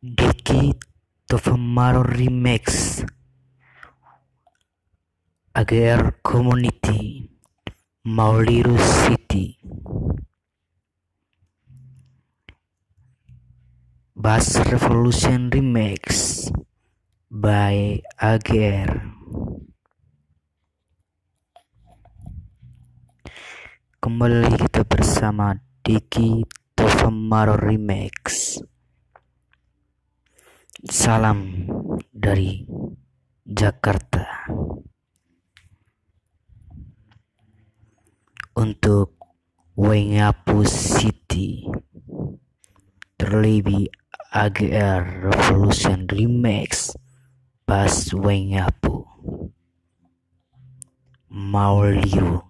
Diki Tovamaro Remix. AGR Community Mauliru City. Bass Revolution Remix by AGR Kembali kita bersama Diki Tovamaro Remix Salam dari Jakarta. Untuk Wengapu City terlebih AGR Revolution Remix Pas Wengapu. Mauliru